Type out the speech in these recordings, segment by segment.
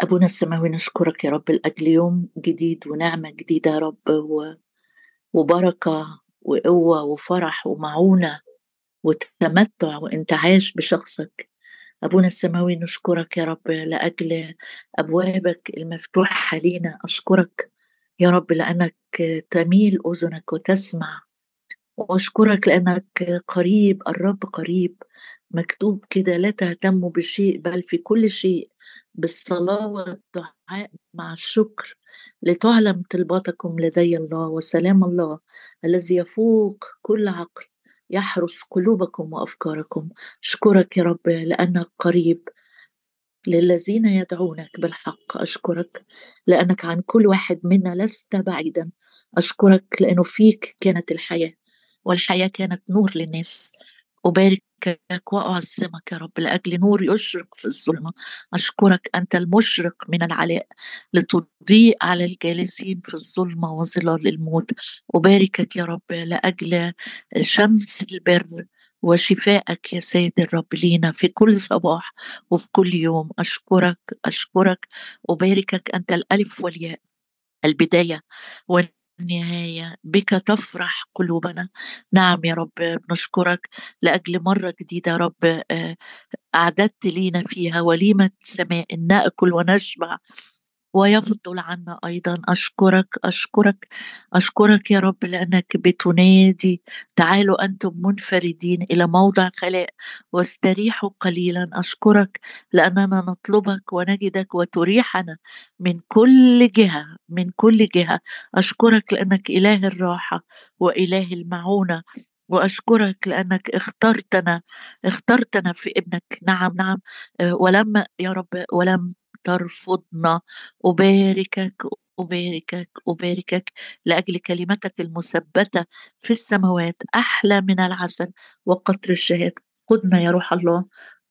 أبونا السماوي نشكرك يا رب لأجل يوم جديد ونعمة جديدة يا رب و... وبركة وقوة وفرح ومعونة وتمتع وانتعاش بشخصك. أبونا السماوي نشكرك يا رب لأجل أبوابك المفتوحة لينا. أشكرك يا رب لأنك تميل أذنك وتسمع وأشكرك لأنك قريب الرب قريب مكتوب كده لا تهتموا بشيء بل في كل شيء بالصلاة والدعاء مع الشكر لتعلم طلباتكم لدي الله وسلام الله الذي يفوق كل عقل يحرس قلوبكم وأفكاركم. أشكرك يا رب لأنك قريب للذين يدعونك بالحق. أشكرك لأنك عن كل واحد منا لست بعيدا. أشكرك لأنه فيك كانت الحياة. والحياة كانت نور للناس. أباركك وأعظمك يا رب لأجل نور يشرق في الظلمة. أشكرك أنت المشرق من العلاء لتضيء على الجالسين في الظلمة وظلال الموت. أباركك يا رب لأجل شمس البر وشفائك يا سيد الرب لينا في كل صباح وفي كل يوم. أشكرك أشكرك. أباركك أنت الألف والياء البداية النهاية بك تفرح قلوبنا. نعم يا رب بنشكرك لأجل مرة جديدة يا رب آه، أعددت لينا فيها وليمة سماء نأكل ونشبع ويفضل عنا أيضا. أشكرك أشكرك أشكرك يا رب لأنك بتنادي. تعالوا أنتم منفردين إلى موضع خلاء واستريحوا قليلا. أشكرك لأننا نطلبك ونجدك وتريحنا من كل جهة من كل جهة. أشكرك لأنك إله الراحة وإله المعونة. وأشكرك لأنك اخترتنا اخترتنا في ابنك. نعم نعم. آه، ولم يا رب ولم ترفضنا أباركك أباركك أباركك لأجل كلمتك المثبتة في السماوات أحلى من العسل وقطر الشهاد قدنا يا روح الله.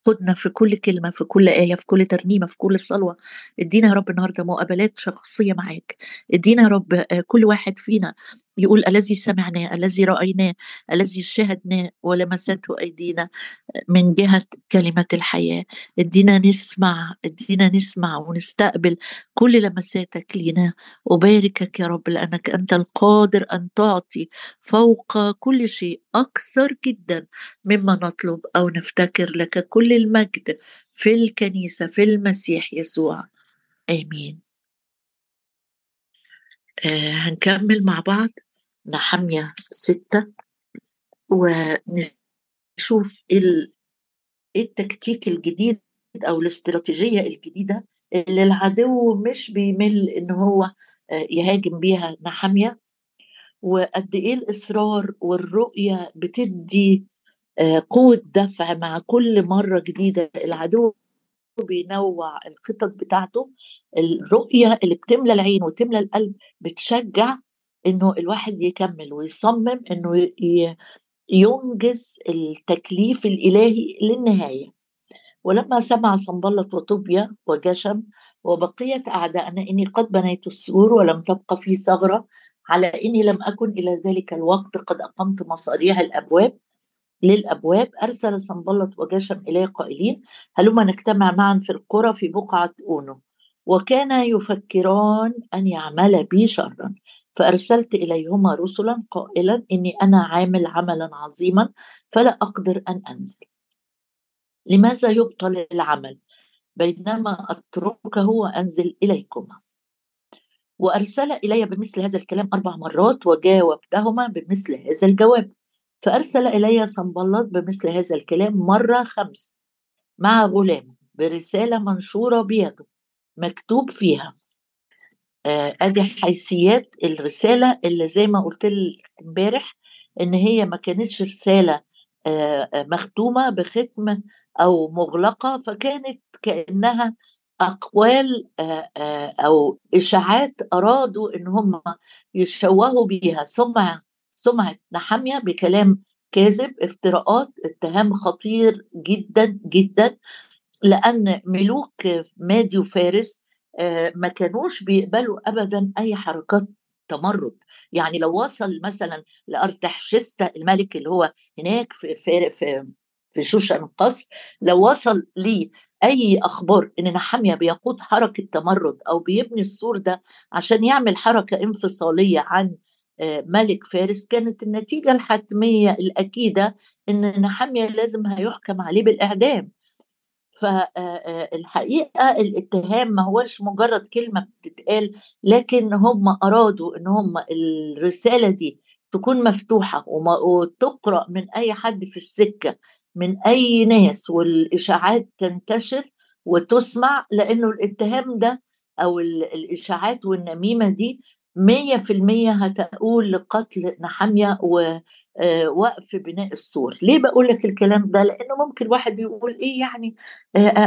خدنا في كل كلمة في كل آية في كل ترنيمة في كل صلوة. ادينا يا رب النهاردة مقابلات شخصية معاك. ادينا يا رب آه، كل واحد فينا يقول الذي سمعناه الذي رأيناه الذي شاهدناه ولمسته أيدينا آه، من جهة كلمة الحياة. ادينا نسمع ادينا نسمع ونستقبل كل لمساتك لينا. أباركك يا رب لأنك أنت القادر أن تعطي فوق كل شيء أكثر جدا مما نطلب أو نفتكر لك. كل المجد في الكنيسة في المسيح يسوع. آمين. آه هنكمل مع بعض. نحمية ستة. ونشوف إيه التكتيك الجديد أو الاستراتيجية الجديدة اللي العدو مش بيمل إن هو آه، يهاجم بيها. نحمية. وقد إيه الإصرار والرؤية بتدي قوة دفع مع كل مرة جديدة. العدو بينوع الخطط بتاعته الرؤية اللي بتملى العين وتملى القلب بتشجع إنه الواحد يكمل ويصمم إنه ينجز التكليف الإلهي للنهاية. ولما سمع صنبلط وطوبيا وجشم وبقية أعدائنا إني قد بنيت السور ولم تبقى في ثغرة على إني لم أكن إلى ذلك الوقت قد أقمت مصاريع الأبواب للأبواب أرسل صنبلط وجشم إليه قائلين هلما نجتمع معا في القرى في بقعة أونو. وكان يفكران أن يعمل بي شرا. فأرسلت إليهما رسلا قائلا إني أنا عامل عملا عظيما فلا أقدر أن أنزل. لماذا يبطل العمل؟ بينما أتركه وأنزل إليكما. وأرسل إلي بمثل هذا الكلام أربع مرات وجاوبتهما بمثل هذا الجواب. فأرسل إلي صنبلط بمثل هذا الكلام مرة خمس مع غلام برسالة منشورة بيده مكتوب فيها. آه، أدي حيثيات الرسالة اللي زي ما قلت امبارح إن هي ما كانتش رسالة آه، آه، مختومة بختم أو مغلقة فكانت كأنها أقوال أو إشاعات أرادوا إن هم يشوهوا بيها. سمعه سمعه نحامية بكلام كاذب افتراءات اتهام خطير جدا جدا لأن ملوك مادي وفارس آه، ما كانوش بيقبلوا ابدا أي حركات تمرد. يعني لو وصل مثلا لارتحشستا الملك اللي هو هناك في في في, في شوشن القصر لو وصل لي أي أخبار إن نحامية بيقود حركة تمرد أو بيبني السور ده عشان يعمل حركة انفصالية عن ملك فارس كانت النتيجة الحتمية الأكيدة إن نحامية لازم هيحكم عليه بالإعدام. فالحقيقة آه، الاتهام ما هوش مجرد كلمة بتتقال لكن هم أرادوا إن هم الرسالة دي تكون مفتوحة وتقرأ من أي حد في السكة من أي ناس والإشاعات تنتشر وتسمع لأنه الاتهام ده أو الإشاعات والنميمة دي مية في المية هتقول لقتل نحامية ووقف آه، بناء السور. ليه بقول لك الكلام ده؟ لأنه ممكن واحد يقول إيه يعني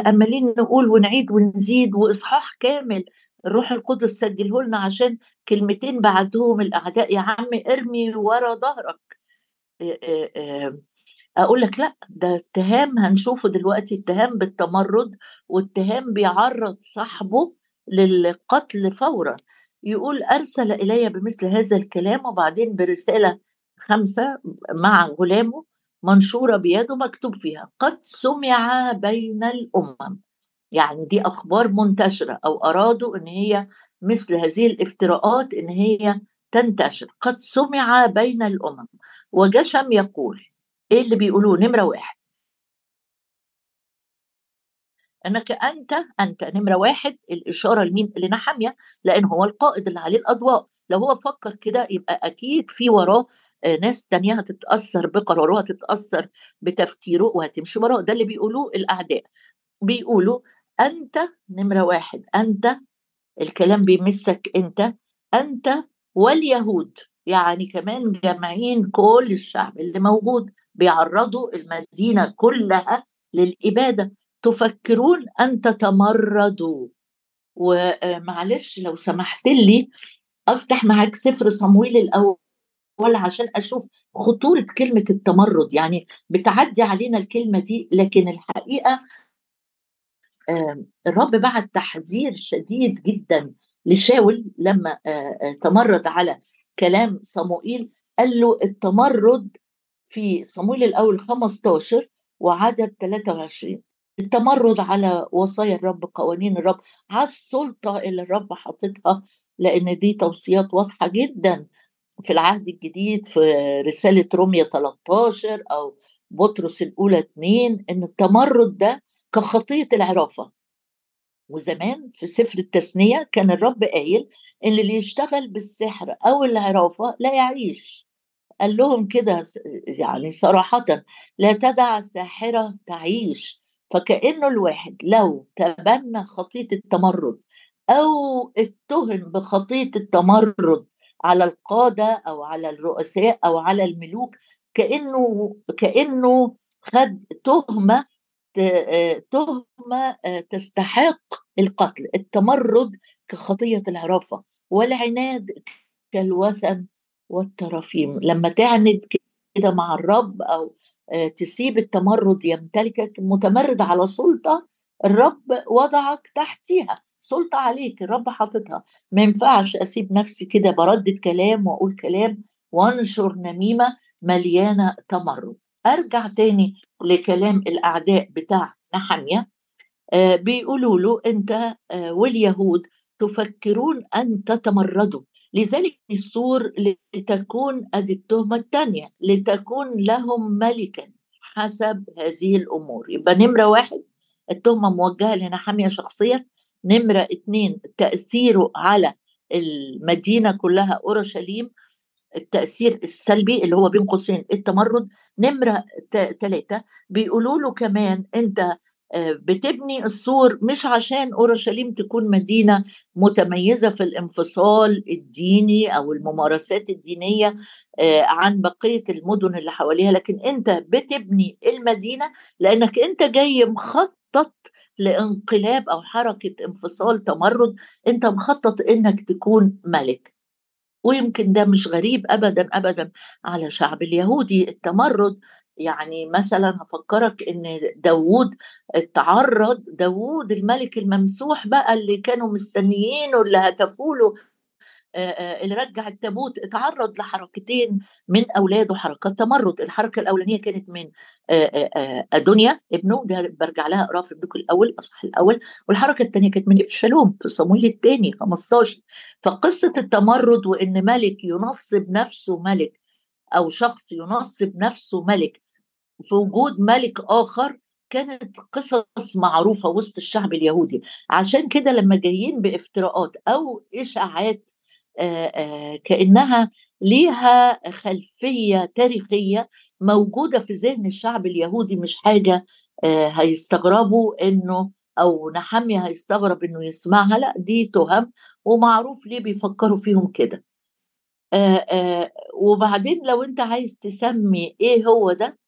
أمالين آه، نقول ونعيد ونزيد وإصحاح كامل. الروح القدس سجله لنا عشان كلمتين بعدهم الأعداء. يا عم ارمي ورا ظهرك. آه، أقول لك لا ده اتهام هنشوفه دلوقتي اتهام بالتمرد واتهام بيعرض صاحبه للقتل فورا. يقول أرسل إلي بمثل هذا الكلام وبعدين برسالة خمسة مع غلامه منشورة بيده مكتوب فيها قد سمع بين الأمم. يعني دي أخبار منتشرة أو أرادوا إن هي مثل هذه الافتراءات إن هي تنتشر. قد سمع بين الأمم. وجشم يقول إيه اللي بيقولوه؟ نمرة واحد. انك انت انت نمره واحد الإشارة لمين؟ لنحميه لأن هو القائد اللي عليه الأضواء. لو هو فكر كده يبقى أكيد في وراه آه، ناس تانية هتتأثر بقراره هتتأثر بتفكيره وهتمشي وراه. ده اللي بيقولوه الأعداء. بيقولوا أنت نمرة واحد أنت الكلام بيمسك أنت أنت واليهود يعني كمان جامعين كل الشعب اللي موجود بيعرضوا المدينة كلها للإبادة. تفكرون أن تتمردوا. ومعلش لو سمحت لي أفتح معاك سفر صمويل الأول عشان أشوف خطورة كلمة التمرد. يعني بتعدي علينا الكلمة دي لكن الحقيقة الرب بعت تحذير شديد جدا لشاول لما تمرد على كلام صموئيل. قال له التمرد في صمويل الأول 15 وعدد 23 التمرد على وصايا الرب قوانين الرب. على السلطة اللي الرب حاططها لأن دي توصيات واضحة جدا في العهد الجديد في رسالة رومية 13 أو بطرس الأولى 2 إن التمرد ده كخطية العرافة. وزمان في سفر التثنية كان الرب قايل إن اللي يشتغل بالسحر أو العرافة لا يعيش. قال لهم كده يعني صراحة لا تدع ساحرة تعيش. فكأنه الواحد لو تبنى خطية التمرد أو اتهم بخطية التمرد على القادة أو على الرؤساء أو على الملوك كأنه كأنه خد تهمة تهمة تستحق القتل. التمرد كخطية العرافة والعناد كالوثن والترافيم. لما تعند كده مع الرب أو آه، تسيب التمرد يمتلكك متمرد على سلطة الرب وضعك تحتيها سلطة عليك الرب حاططها. ما ينفعش أسيب نفسي كده بردد كلام وأقول كلام وانشر نميمة مليانة تمرد. أرجع تاني لكلام الأعداء بتاع نحمية. آه بيقولوا له أنت آه واليهود تفكرون أن تتمردوا. لذلك السور لتكون ادي التهمة الثانية لتكون لهم ملكا حسب هذه الأمور. يبقى نمرة واحد التهمة موجهة لنحاميه شخصيا نمرة اثنين تأثيره على المدينة كلها أورشليم التأثير السلبي اللي هو بين قوسين التمرد. نمرة ثلاثة بيقولوا له كمان آه، بتبني السور مش عشان أورشليم تكون مدينة متميزة في الانفصال الديني أو الممارسات الدينية آه، عن بقية المدن اللي حواليها لكن أنت بتبني المدينة لأنك أنت جاي مخطط لانقلاب أو حركة انفصال تمرد أنت مخطط إنك تكون ملك. ويمكن ده مش غريب ابدا ابدا على شعب اليهودي التمرد يعني مثلا هفكرك إن داوود تعرض داوود الملك الممسوح بقى اللي كانوا مستنيينه اللي هتفوا له اللي رجع التابوت اتعرض لحركتين من أولاده حركات تمرد. الحركة الأولانية كانت من أدونيا ابنه ده برجع لها اقراه في البوك الأول الاصح الأول. والحركة الثانية كانت من إبشالوم في صمويل الثاني 15 فقصة التمرد وإن ملك ينصب نفسه ملك أو شخص ينصب نفسه ملك. في وجود ملك آخر كانت قصص معروفة وسط الشعب اليهودي. عشان كده لما جايين بافتراءات أو إشاعات كأنها ليها خلفية تاريخية موجودة في ذهن الشعب اليهودي مش حاجة هيستغربوا إنه أو نحمية هيستغرب إنه يسمعها. لأ دي تهم ومعروف ليه بيفكروا فيهم كده. وبعدين لو أنت عايز تسمي إيه هو ده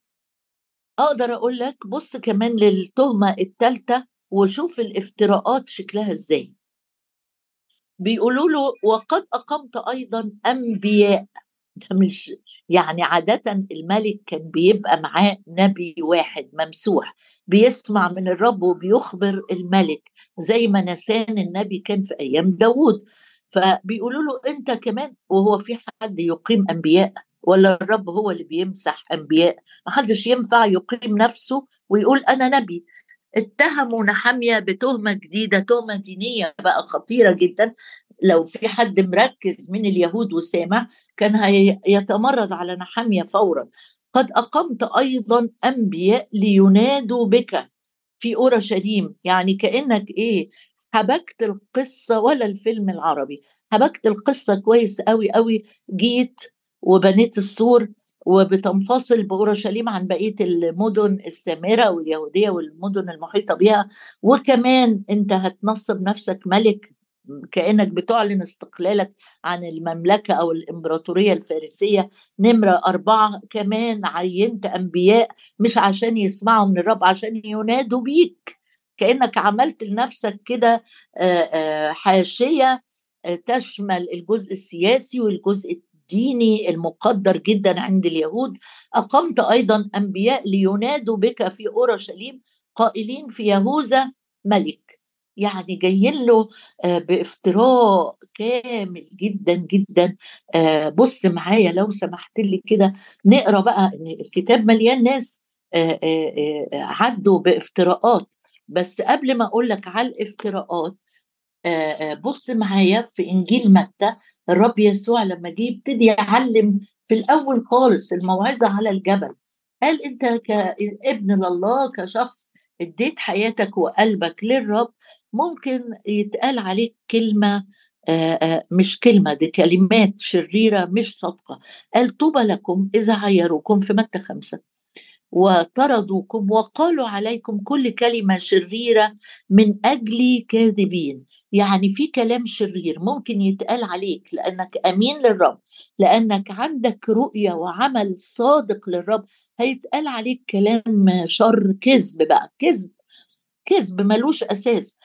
أقدر أقول لك بص كمان للتهمة الثالثه وشوف الافتراءات شكلها إزاي. بيقولوا له وقد أقمت أيضا أنبياء. ده مش يعني عادة الملك كان بيبقى معاه نبي واحد ممسوح بيسمع من الرب وبيخبر الملك زي ما نسان النبي كان في أيام داود فبيقولوا له أنت كمان وهو في حد يقيم أنبياء ولا الرب هو اللي بيمسح أنبياء؟ ما حدش ينفع يقيم نفسه ويقول أنا نبي. اتهموا نحامية بتهمة جديدة تهمة دينية بقى خطيرة جدا. لو في حد مركز من اليهود وسامع كان هيتمرد على نحامية فورا. قد أقمت أيضا أنبياء لينادوا بك في أورشليم. يعني كأنك إيه حبكت القصة ولا الفيلم العربي. حبكت القصة كويس قوي قوي جيت وبنيت السور وبتنفصل بأورشليم عن بقية المدن السامرة واليهودية والمدن المحيطة بها وكمان أنت هتنصب نفسك ملك كأنك بتعلن استقلالك عن المملكة أو الإمبراطورية الفارسية. نمرة أربعة كمان عينت أنبياء مش عشان يسمعوا من الرب عشان ينادوا بيك. كأنك عملت لنفسك كده حاشية تشمل الجزء السياسي والجزء الديني المقدر جدا عند اليهود. أقمت أيضا أنبياء لينادوا بك في أورشليم قائلين في يهوذا ملك. يعني جايين له بافتراء كامل جدا جدا. بص معايا لو سمحت لي كده نقرأ بقى إن الكتاب مليان ناس عدوا بافتراءات. بس قبل ما أقول لك على الافتراءات بص معايا في إنجيل متى الرب يسوع لما جه يبتدي يعلم في الأول خالص الموعظة على الجبل قال أنت كابن لله كشخص اديت حياتك وقلبك للرب ممكن يتقال عليك كلمة مش كلمة دي كلمات شريرة مش صادقة قال طوبى لكم إذا عيروكم في متى خمسة؟ وطردوكم وقالوا عليكم كل كلمة شريرة من أجل كاذبين. يعني في كلام شرير ممكن يتقال عليك لأنك أمين للرب لأنك عندك رؤية وعمل صادق للرب هيتقال عليك كلام شر كذب بقى كذب كذب ملوش أساس.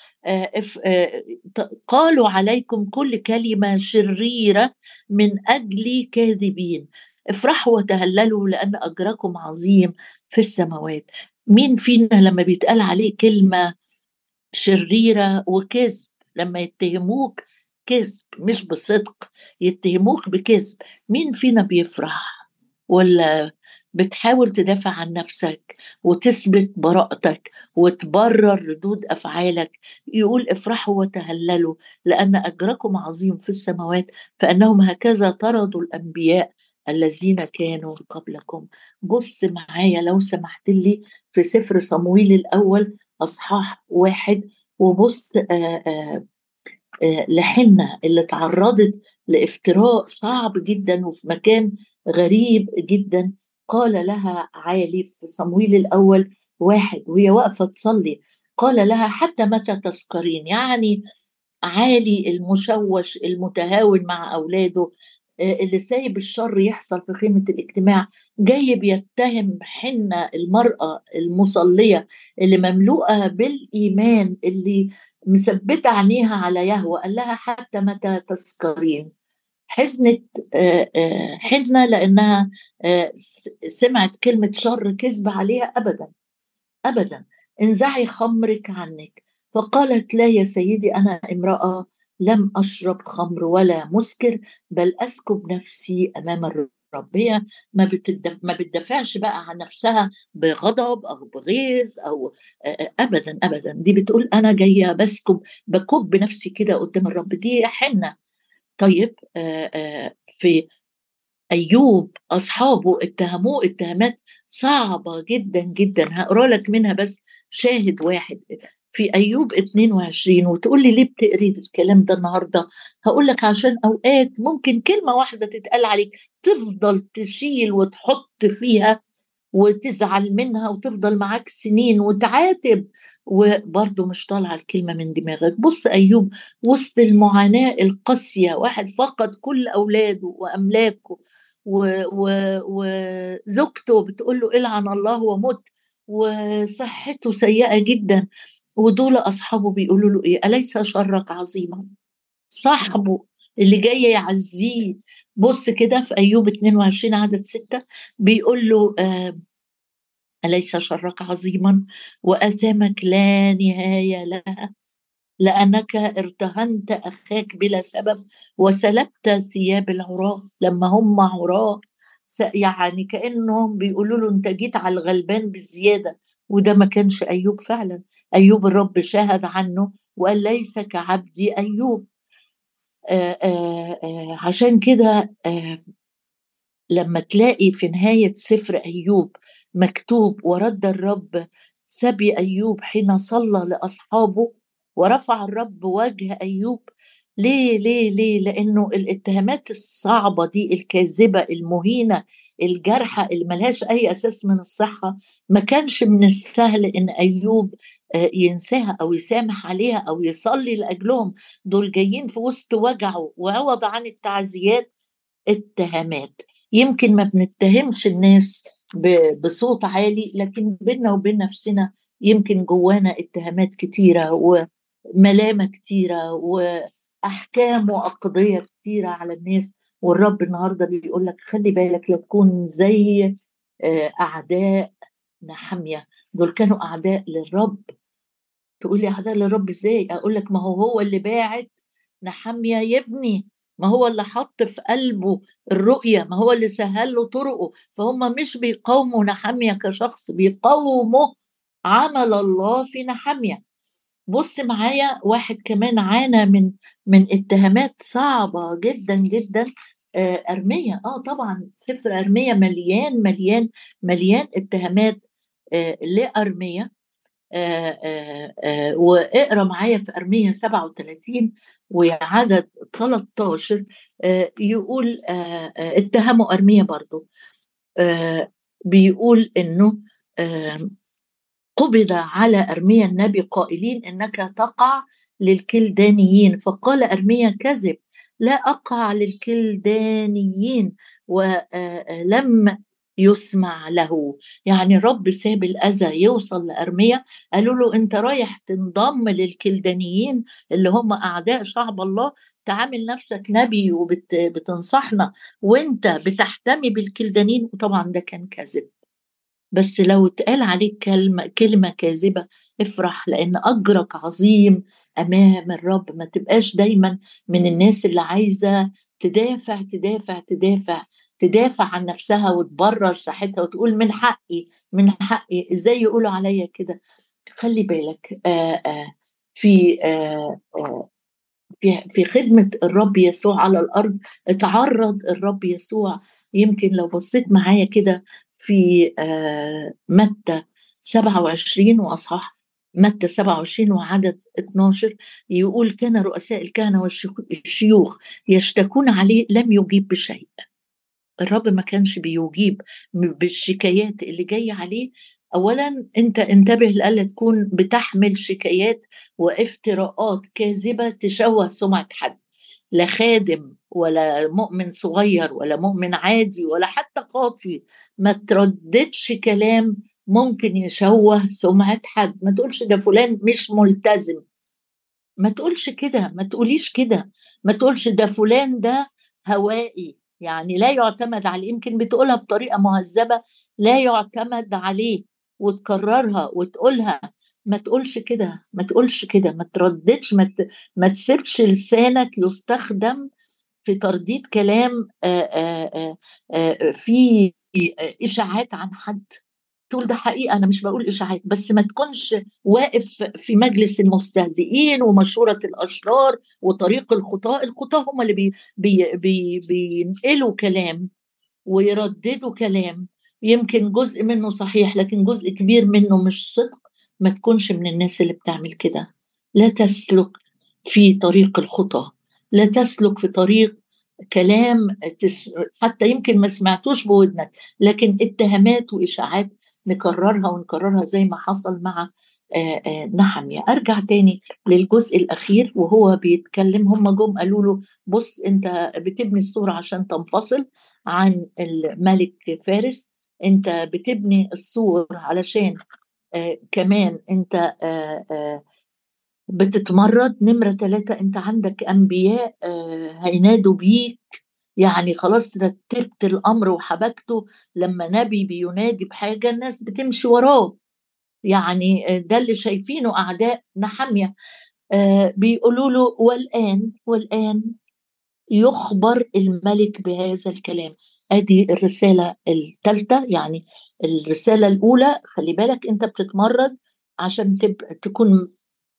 قالوا عليكم كل كلمة شريرة من أجل كاذبين. افرحوا وتهللوا لأن أجركم عظيم في السماوات. مين فينا لما بيتقال عليه كلمة شريرة وكذب لما يتهموك كذب مش بصدق يتهموك بكذب مين فينا بيفرح؟ ولا بتحاول تدافع عن نفسك وتثبت براءتك وتبرر ردود أفعالك؟ يقول افرحوا وتهللوا لأن أجركم عظيم في السماوات فإنهم هكذا طردوا الأنبياء الذين كانوا قبلكم. بص معايا لو سمحت لي في سفر صمويل الأول أصحاح واحد. وبص آآ آآ لحنة اللي تعرضت لافتراء صعب جدا وفي مكان غريب جدا. قال لها عالي في صمويل الأول واحد وهي واقفة تصلي. قال لها حتى متى تسكرين؟ يعني عالي المشوش المتهاون مع أولاده. اللي سايب الشر يحصل في خيمة الاجتماع جاي بيتهم حنة المرأة المصلية اللي مملوءة بالإيمان اللي مثبتة عينيها على يهوى قال لها حتى متى تسكرين؟ حزنت حنة لأنها سمعت كلمة شر كذب عليها أبدا أبدا. انزعي خمرك عنك. فقالت لا يا سيدي أنا امرأة لم أشرب خمر ولا مسكر بل أسكب نفسي أمام الرب ما بتدف... ما بتدافعش بقى عن نفسها بغضب أو بغيظ أو ابدا ابدا. دي بتقول أنا جاية بسكب بكب نفسي كده قدام الرب. دي حنة. طيب في أيوب أصحابه اتهموه اتهامات صعبة جدا جدا. هقرأ لك منها بس شاهد واحد. في أيوب 22 وتقول لي ليه بتقري الكلام ده النهارده؟ هقول لك عشان أوقات ممكن كلمة واحدة تتقال عليك تفضل تشيل وتحط فيها وتزعل منها وتفضل معاك سنين وتعاتب وبرضه مش طالعة الكلمة من دماغك. بص أيوب وسط المعاناة القاسية واحد فقد كل أولاده وأملاكه وزوجته بتقول له إلعن الله ومت وصحته سيئة جدا. ودول أصحابه بيقولوا له إيه؟ أليس شرك عظيما؟ صاحبه اللي جاي يعزيه. بص كده في أيوب 22 عدد 6 بيقول له آه أليس شرك عظيما؟ واثامك لا نهاية لها لأنك ارتهنت أخاك بلا سبب وسلبت ثياب العراة. لما هم عراة يعني كأنهم بيقولوا له أنت جيت على الغلبان بالزيادة. وده ما كانش أيوب فعلا. أيوب الرب شاهد عنه وقال ليس كعبدي أيوب. آآ آآ عشان كده لما تلاقي في نهاية سفر أيوب مكتوب ورد الرب سبي أيوب حين صلى لأصحابه ورفع الرب وجه أيوب. ليه ليه ليه؟ لأنه الاتهامات الصعبة دي الكاذبة المهينة الجارحه اللي ملهاش أي أساس من الصحة ما كانش من السهل إن أيوب آه، ينساها أو يسامح عليها أو يصلي لأجلهم. دول جايين في وسط وجعه وعوض عن التعزيات. اتهامات. يمكن ما بنتهمش الناس بصوت عالي لكن بيننا وبين نفسنا يمكن جوانا اتهامات كتيرة وملامه كتيرة و احكام وأقضية كتيرة على الناس والرب النهارده بيقول لك خلي بالك لا تكون زي آه، أعداء نحمية. دول كانوا أعداء للرب. تقول لي أعداء للرب إزاي؟ أقول لك ما هو هو اللي باعت نحمية يبني ما هو اللي حط في قلبه الرؤية. ما هو اللي سهل له طرقه. فهم مش بيقاوموا نحمية كشخص بيقاوموا عمل الله في نحمية. بص معايا واحد كمان عانى من من اتهامات صعبة جدا جدا آه، أرمية. آه طبعا سفر أرمية مليان مليان مليان اتهامات آه، لارميه آه، واقرأ معايا في أرمية 37 وعدد 13 يقول اتهموا أرمية برضو. بيقول إنه قبض على أرميا النبي قائلين إنك تقع للكلدانيين. فقال أرميا كذب لا أقع للكلدانيين ولم يسمع له. يعني الرب ساب الأذى يوصل لأرميا. قالوا له أنت رايح تنضم للكلدانيين اللي هم أعداء شعب الله؟ تعامل نفسك نبي وبتنصحنا وأنت بتحتمي بالكلدانيين. وطبعا ده كان كذب. بس لو اتقال عليك كلمة كلمة كاذبة افرح لأن أجرك عظيم أمام الرب. ما تبقاش دايما من الناس اللي عايزة تدافع تدافع تدافع تدافع عن نفسها وتبرر صحتها وتقول من حقي من حقي. إزاي يقولوا عليا كده؟ خلي بالك آآ آآ في آآ في في خدمة الرب يسوع على الأرض اتعرض الرب يسوع. يمكن لو بصيت معايا كده في آه، متى 27 وأصحاح متى 27 وعدد 12 يقول كان رؤساء الكهنة والشيوخ يشتكون عليه لم يجيب بشيء. الرب ما كانش بيجيب بالشكايات اللي جاية عليه. اولا أنت انتبه لألا تكون بتحمل شكايات وافتراءات كاذبة تشوه سمعة حد. لا خادم ولا مؤمن صغير ولا مؤمن عادي ولا حتى قاطي ما ترددش كلام ممكن يشوه سمعة حد. ما تقولش ده فلان مش ملتزم. ما تقولش كده ما تقوليش كده. ما تقولش ده فلان ده هوائي. يعني لا يعتمد عليه يمكن بتقولها بطريقة مهذبة لا يعتمد عليه وتكررها وتقولها. ما تقولش كده ما تقولش كده ما ترددش ما, ت... ما تسيبش لسانك يستخدم في ترديد كلام آآ آآ في إشاعات عن حد. تقول ده حقيقة أنا مش بقول إشاعات بس ما تكونش واقف في مجلس المستهزئين ومشورة الأشرار وطريق الخطاة الخطاة هم اللي بي بي بي بينقلوا كلام ويرددوا كلام. يمكن جزء منه صحيح لكن جزء كبير منه مش صدق. ما تكونش من الناس اللي بتعمل كده. لا تسلك في طريق الخطاة لا تسلك في طريق كلام. حتى يمكن ما سمعتوش بودنك لكن اتهامات وإشاعات نكررها ونكررها زي ما حصل مع نحمية أرجع تاني للجزء الأخير وهو بيتكلم. هم جم قالوا له بص أنت بتبني الصورة عشان تنفصل عن الملك فارس. أنت بتبني السور علشان كمان أنت آه آه بتتمرد نمرة ثلاثة أنت عندك أنبياء آه هينادوا بيك. يعني خلاص رتبت الأمر وحبكته. لما نبي بينادي بحاجة الناس بتمشي وراه. يعني ده اللي شايفينه أعداء نحمية. آه بيقولوا له والآن والآن يخبر الملك بهذا الكلام. ادي الرسالة الثالثه يعني الرسالة الأولى خلي بالك أنت بتتمرد عشان تبقى تكون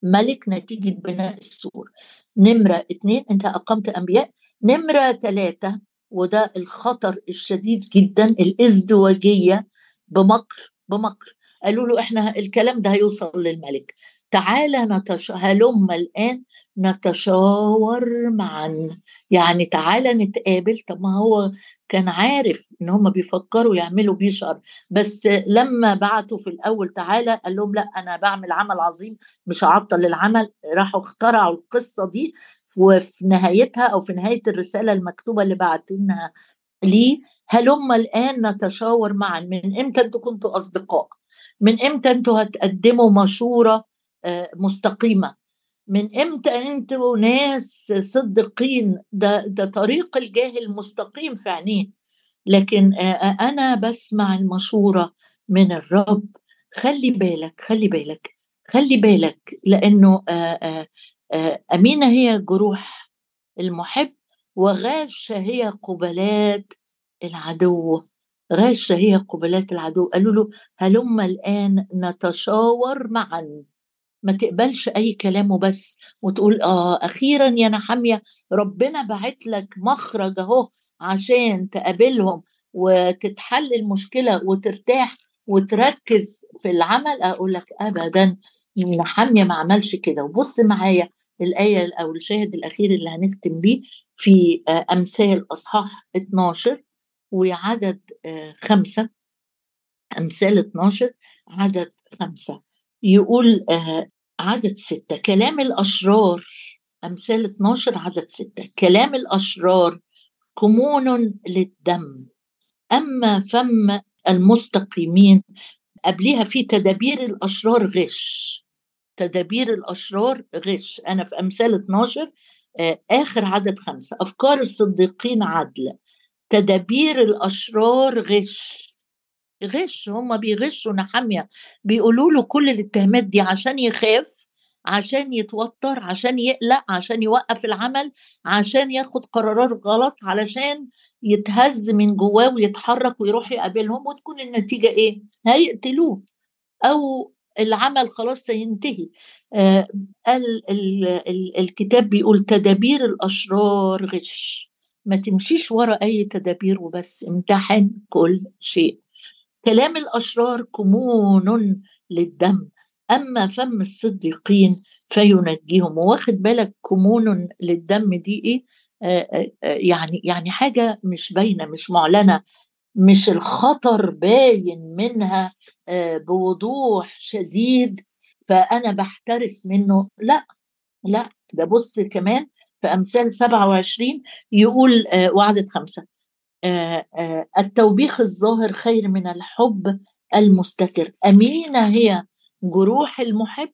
ملك نتيجة بناء السور. نمرة اثنين أنت أقمت أنبياء. نمرة ثلاثة وده الخطر الشديد جدا الإزدواجية بمكر بمكر قالوا له إحنا الكلام ده هيوصل للملك. تعالى نتش... هلم الآن نتشاور معا. يعني تعالى نتقابل. طب ما هو كان عارف إن هم بيفكروا يعملوا بيه شر. بس لما بعتوا في الأول تعالى قال لهم لأ أنا بعمل عمل عظيم مش هعطل العمل. راحوا اخترعوا القصة دي وفي نهايتها أو في نهاية الرسالة المكتوبة اللي بعتونها ليه. هلم الآن نتشاور معا. من إمتى أنتوا كنتوا أصدقاء؟ من إمتى أنتوا هتقدموا مشورة مستقيمة. من إمتى أنتوا ناس صدقين ده ده طريق الجاهل مستقيم في عينيه. لكن أنا بسمع المشورة من الرب. خلي بالك خلي بالك خلي بالك لأنه أمينة هي جروح المحب وغاشة هي قبلات العدو. غاشة هي قبلات العدو. قالوا له هلم الآن نتشاور معا. ما تقبلش أي كلام وبس وتقول آه أخيرا يا نحامية ربنا بعت لك مخرج أهو عشان تقابلهم وتتحل المشكلة وترتاح وتركز في العمل. أقول لك ابدا نحامية ما عملش كده. وبص معايا الآية أو الشاهد الأخير اللي هنختم بيه في أمثال إصحاح 12 وعدد خمسة. أمثال 12 عدد خمسة. يقول آه عدد ستة كلام الأشرار أمثال 12 عدد ستة كلام الأشرار كمون للدم. أما فم المستقيمين قبلها في تدابير الأشرار غش. تدابير الأشرار غش. أنا في أمثال 12 آه آخر عدد خمسة. أفكار الصديقين عدل. تدابير الأشرار غش. غش هم بيغشوا نحامية بيقولوا له كل الاتهامات دي عشان يخاف عشان يتوتر عشان يقلق عشان يوقف العمل عشان ياخد قرارات غلط علشان يتهز من جواه ويتحرك ويروح يقابلهم وتكون النتيجة إيه؟ هيقتلوه. أو العمل خلاص سينتهي. آه ال ال ال الكتاب بيقول تدابير الأشرار غش. ما تمشيش ورا أي تدابير وبس امتحن كل شيء. كلام الأشرار كمون للدم أما فم الصديقين فينجيهم. واخد بالك كمون للدم دي إيه؟ يعني يعني حاجة مش باينة مش معلنة مش الخطر باين منها بوضوح شديد فأنا بحترس منه. لا لا ده بص كمان في أمثال 27 يقول وعدد خمسة. التوبيخ الظاهر خير من الحب المستتر. أمينة هي جروح المحب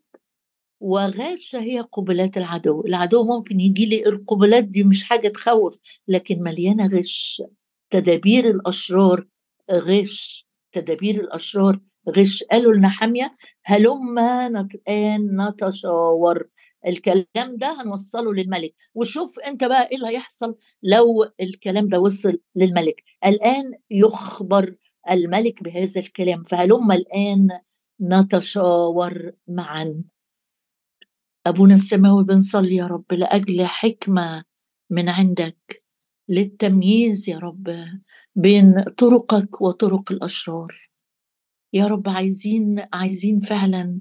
وغاشة هي قبلات العدو. العدو ممكن يجي لي القبلات دي مش حاجة تخوف لكن مليانة غش. تدابير الأشرار غش. تدابير الأشرار غش. قالوا لنحامية هلما الآن نتشاور. الكلام ده هنوصله للملك. وشوف أنت بقى إيه اللي هيحصل لو الكلام ده وصل للملك. الآن يخبر الملك بهذا الكلام فهلما الآن نتشاور معا. أبونا السماوي بنصلي يا رب لأجل حكمة من عندك للتمييز يا رب بين طرقك وطرق الأشرار. يا رب عايزين عايزين فعلا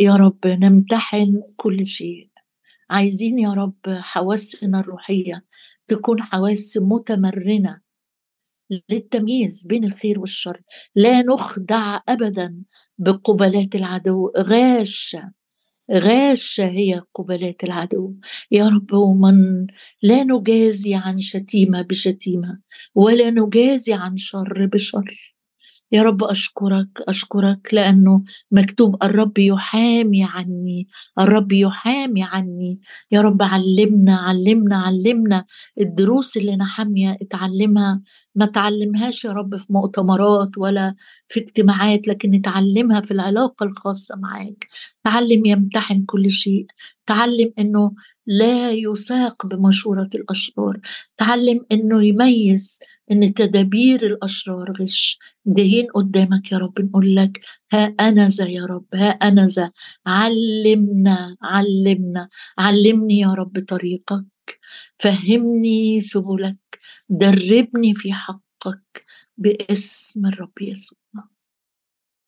يا رب نمتحن كل شيء. عايزين يا رب حواسنا الروحية تكون حواس متمرنة للتمييز بين الخير والشر. لا نخدع أبدا بقبلات العدو. غاشة غاشة هي قبلات العدو. يا رب ومن لا نجازي عن شتيمة بشتيمة ولا نجازي عن شر بشر. يا رب أشكرك أشكرك لأنه مكتوب الرب يحامي عني الرب يحامي عني. يا رب علمنا علمنا علمنا الدروس اللي نحمية اتعلمها. ما تعلمهاش يا رب في مؤتمرات ولا في اجتماعات لكن نتعلمها في العلاقة الخاصة معاك. تعلم يمتحن كل شيء. تعلم إنه لا يساق بمشورة الأشرار. تعلم إنه يميز إن تدابير الأشرار غش. جايين قدامك يا رب نقول لك ها أنا ذا يا رب ها أنا ذا. علمنا علمنا علمني يا رب طريقك. فهمني سبلك دربني في حقك باسم الرب يسوع.